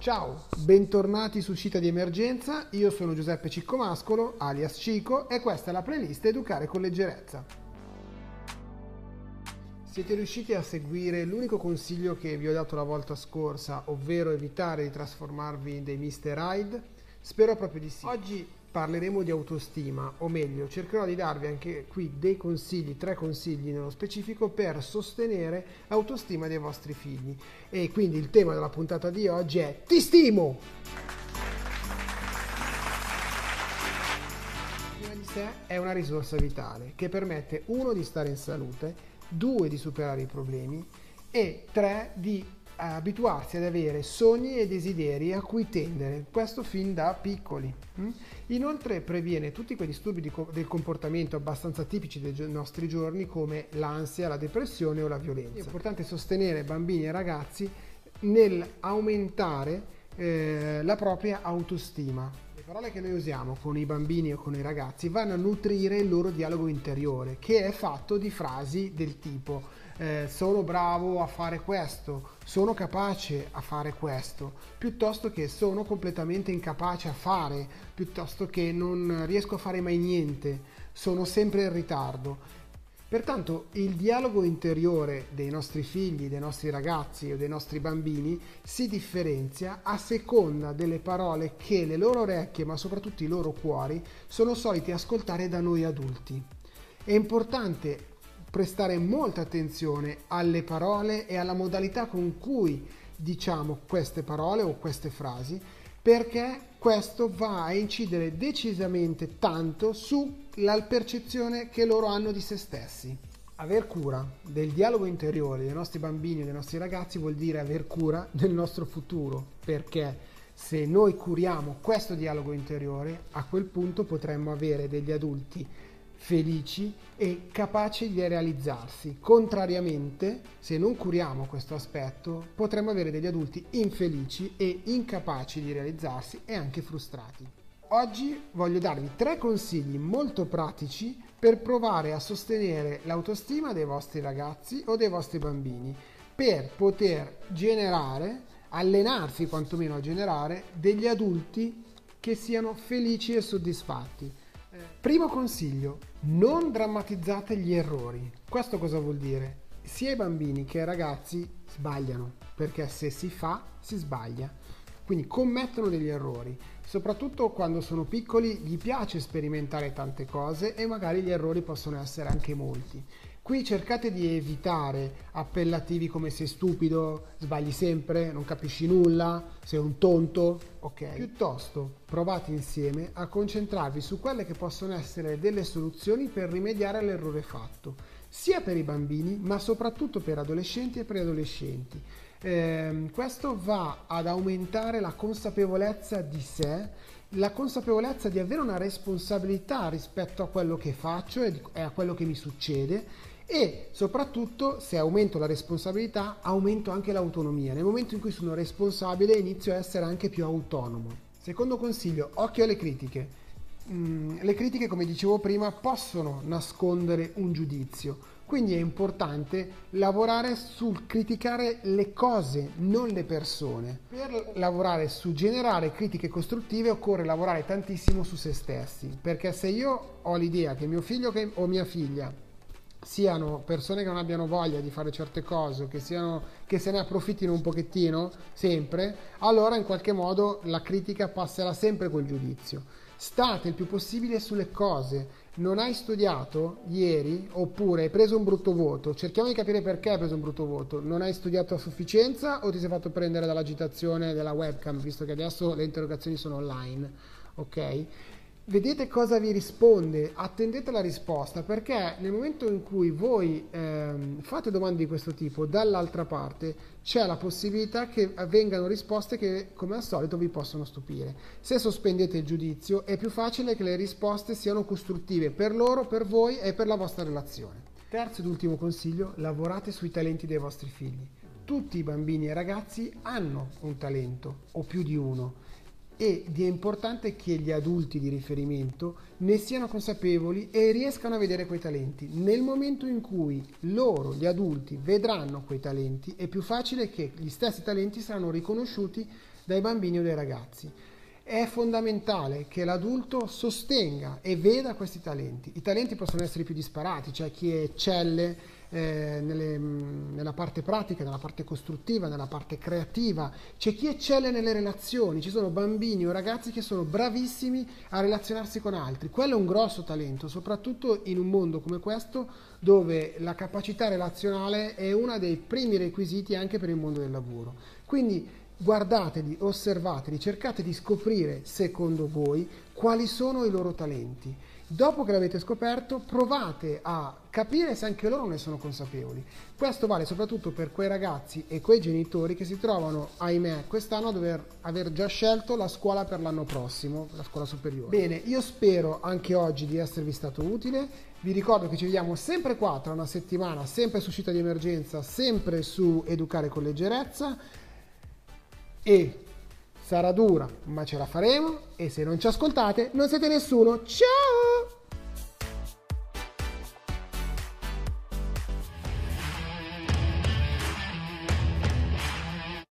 Ciao, bentornati su Cita di Emergenza, io sono Giuseppe Ciccomascolo, alias Cico, e questa è la playlist Educare con leggerezza. Siete riusciti a seguire l'unico consiglio che vi ho dato la volta scorsa, ovvero evitare di trasformarvi in dei Mr. Hyde? Spero proprio di sì. Oggi parleremo di autostima, o meglio, cercherò di darvi anche qui dei consigli, tre consigli nello specifico per sostenere l'autostima dei vostri figli. E quindi il tema della puntata di oggi è Ti stimo! Prima di sé è una risorsa vitale che permette uno di stare in salute, due di superare i problemi e tre di abituarsi ad avere sogni e desideri a cui tendere, questo fin da piccoli. Mm? Inoltre previene tutti quei disturbi del comportamento abbastanza tipici dei nostri giorni come l'ansia, la depressione o la violenza. È importante sostenere bambini e ragazzi nel aumentare eh, la propria autostima. Le parole che noi usiamo con i bambini o con i ragazzi vanno a nutrire il loro dialogo interiore, che è fatto di frasi del tipo eh, sono bravo a fare questo, sono capace a fare questo, piuttosto che sono completamente incapace a fare, piuttosto che non riesco a fare mai niente, sono sempre in ritardo. Pertanto il dialogo interiore dei nostri figli, dei nostri ragazzi o dei nostri bambini si differenzia a seconda delle parole che le loro orecchie, ma soprattutto i loro cuori, sono soliti ascoltare da noi adulti. È importante prestare molta attenzione alle parole e alla modalità con cui diciamo queste parole o queste frasi perché questo va a incidere decisamente tanto sulla percezione che loro hanno di se stessi. Aver cura del dialogo interiore dei nostri bambini e dei nostri ragazzi vuol dire aver cura del nostro futuro, perché se noi curiamo questo dialogo interiore, a quel punto potremmo avere degli adulti felici e capaci di realizzarsi. Contrariamente, se non curiamo questo aspetto, potremmo avere degli adulti infelici e incapaci di realizzarsi e anche frustrati. Oggi voglio darvi tre consigli molto pratici per provare a sostenere l'autostima dei vostri ragazzi o dei vostri bambini, per poter generare, allenarsi quantomeno a generare degli adulti che siano felici e soddisfatti. Primo consiglio, non drammatizzate gli errori. Questo cosa vuol dire? Sia i bambini che i ragazzi sbagliano, perché se si fa, si sbaglia. Quindi commettono degli errori. Soprattutto quando sono piccoli gli piace sperimentare tante cose e magari gli errori possono essere anche molti. Qui cercate di evitare appellativi come sei stupido, sbagli sempre, non capisci nulla, sei un tonto, ok? Piuttosto provate insieme a concentrarvi su quelle che possono essere delle soluzioni per rimediare all'errore fatto, sia per i bambini ma soprattutto per adolescenti e preadolescenti. Eh, questo va ad aumentare la consapevolezza di sé la consapevolezza di avere una responsabilità rispetto a quello che faccio e a quello che mi succede e soprattutto se aumento la responsabilità aumento anche l'autonomia. Nel momento in cui sono responsabile inizio a essere anche più autonomo. Secondo consiglio, occhio alle critiche. Mm, le critiche, come dicevo prima, possono nascondere un giudizio, quindi è importante lavorare sul criticare le cose, non le persone. Per lavorare su generare critiche costruttive occorre lavorare tantissimo su se stessi, perché se io ho l'idea che mio figlio o mia figlia siano persone che non abbiano voglia di fare certe cose, che, siano, che se ne approfittino un pochettino sempre, allora in qualche modo la critica passerà sempre quel giudizio. State il più possibile sulle cose. Non hai studiato ieri oppure hai preso un brutto voto. Cerchiamo di capire perché hai preso un brutto voto. Non hai studiato a sufficienza o ti sei fatto prendere dall'agitazione della webcam, visto che adesso le interrogazioni sono online. Ok? Vedete cosa vi risponde, attendete la risposta perché nel momento in cui voi ehm, fate domande di questo tipo, dall'altra parte c'è la possibilità che vengano risposte che come al solito vi possono stupire. Se sospendete il giudizio è più facile che le risposte siano costruttive per loro, per voi e per la vostra relazione. Terzo ed ultimo consiglio, lavorate sui talenti dei vostri figli. Tutti i bambini e ragazzi hanno un talento o più di uno ed è importante che gli adulti di riferimento ne siano consapevoli e riescano a vedere quei talenti. Nel momento in cui loro, gli adulti, vedranno quei talenti, è più facile che gli stessi talenti saranno riconosciuti dai bambini o dai ragazzi. È fondamentale che l'adulto sostenga e veda questi talenti. I talenti possono essere più disparati, c'è chi eccelle eh, nelle, nella parte pratica, nella parte costruttiva, nella parte creativa, c'è chi eccelle nelle relazioni, ci sono bambini o ragazzi che sono bravissimi a relazionarsi con altri, quello è un grosso talento, soprattutto in un mondo come questo dove la capacità relazionale è uno dei primi requisiti anche per il mondo del lavoro. Quindi guardateli, osservateli, cercate di scoprire secondo voi quali sono i loro talenti Dopo che l'avete scoperto, provate a capire se anche loro ne sono consapevoli. Questo vale soprattutto per quei ragazzi e quei genitori che si trovano, ahimè, quest'anno a dover aver già scelto la scuola per l'anno prossimo, la scuola superiore. Bene, io spero anche oggi di esservi stato utile. Vi ricordo che ci vediamo sempre qua tra una settimana, sempre su uscita di emergenza, sempre su Educare con leggerezza. E sarà dura, ma ce la faremo. E se non ci ascoltate, non siete nessuno. Ciao!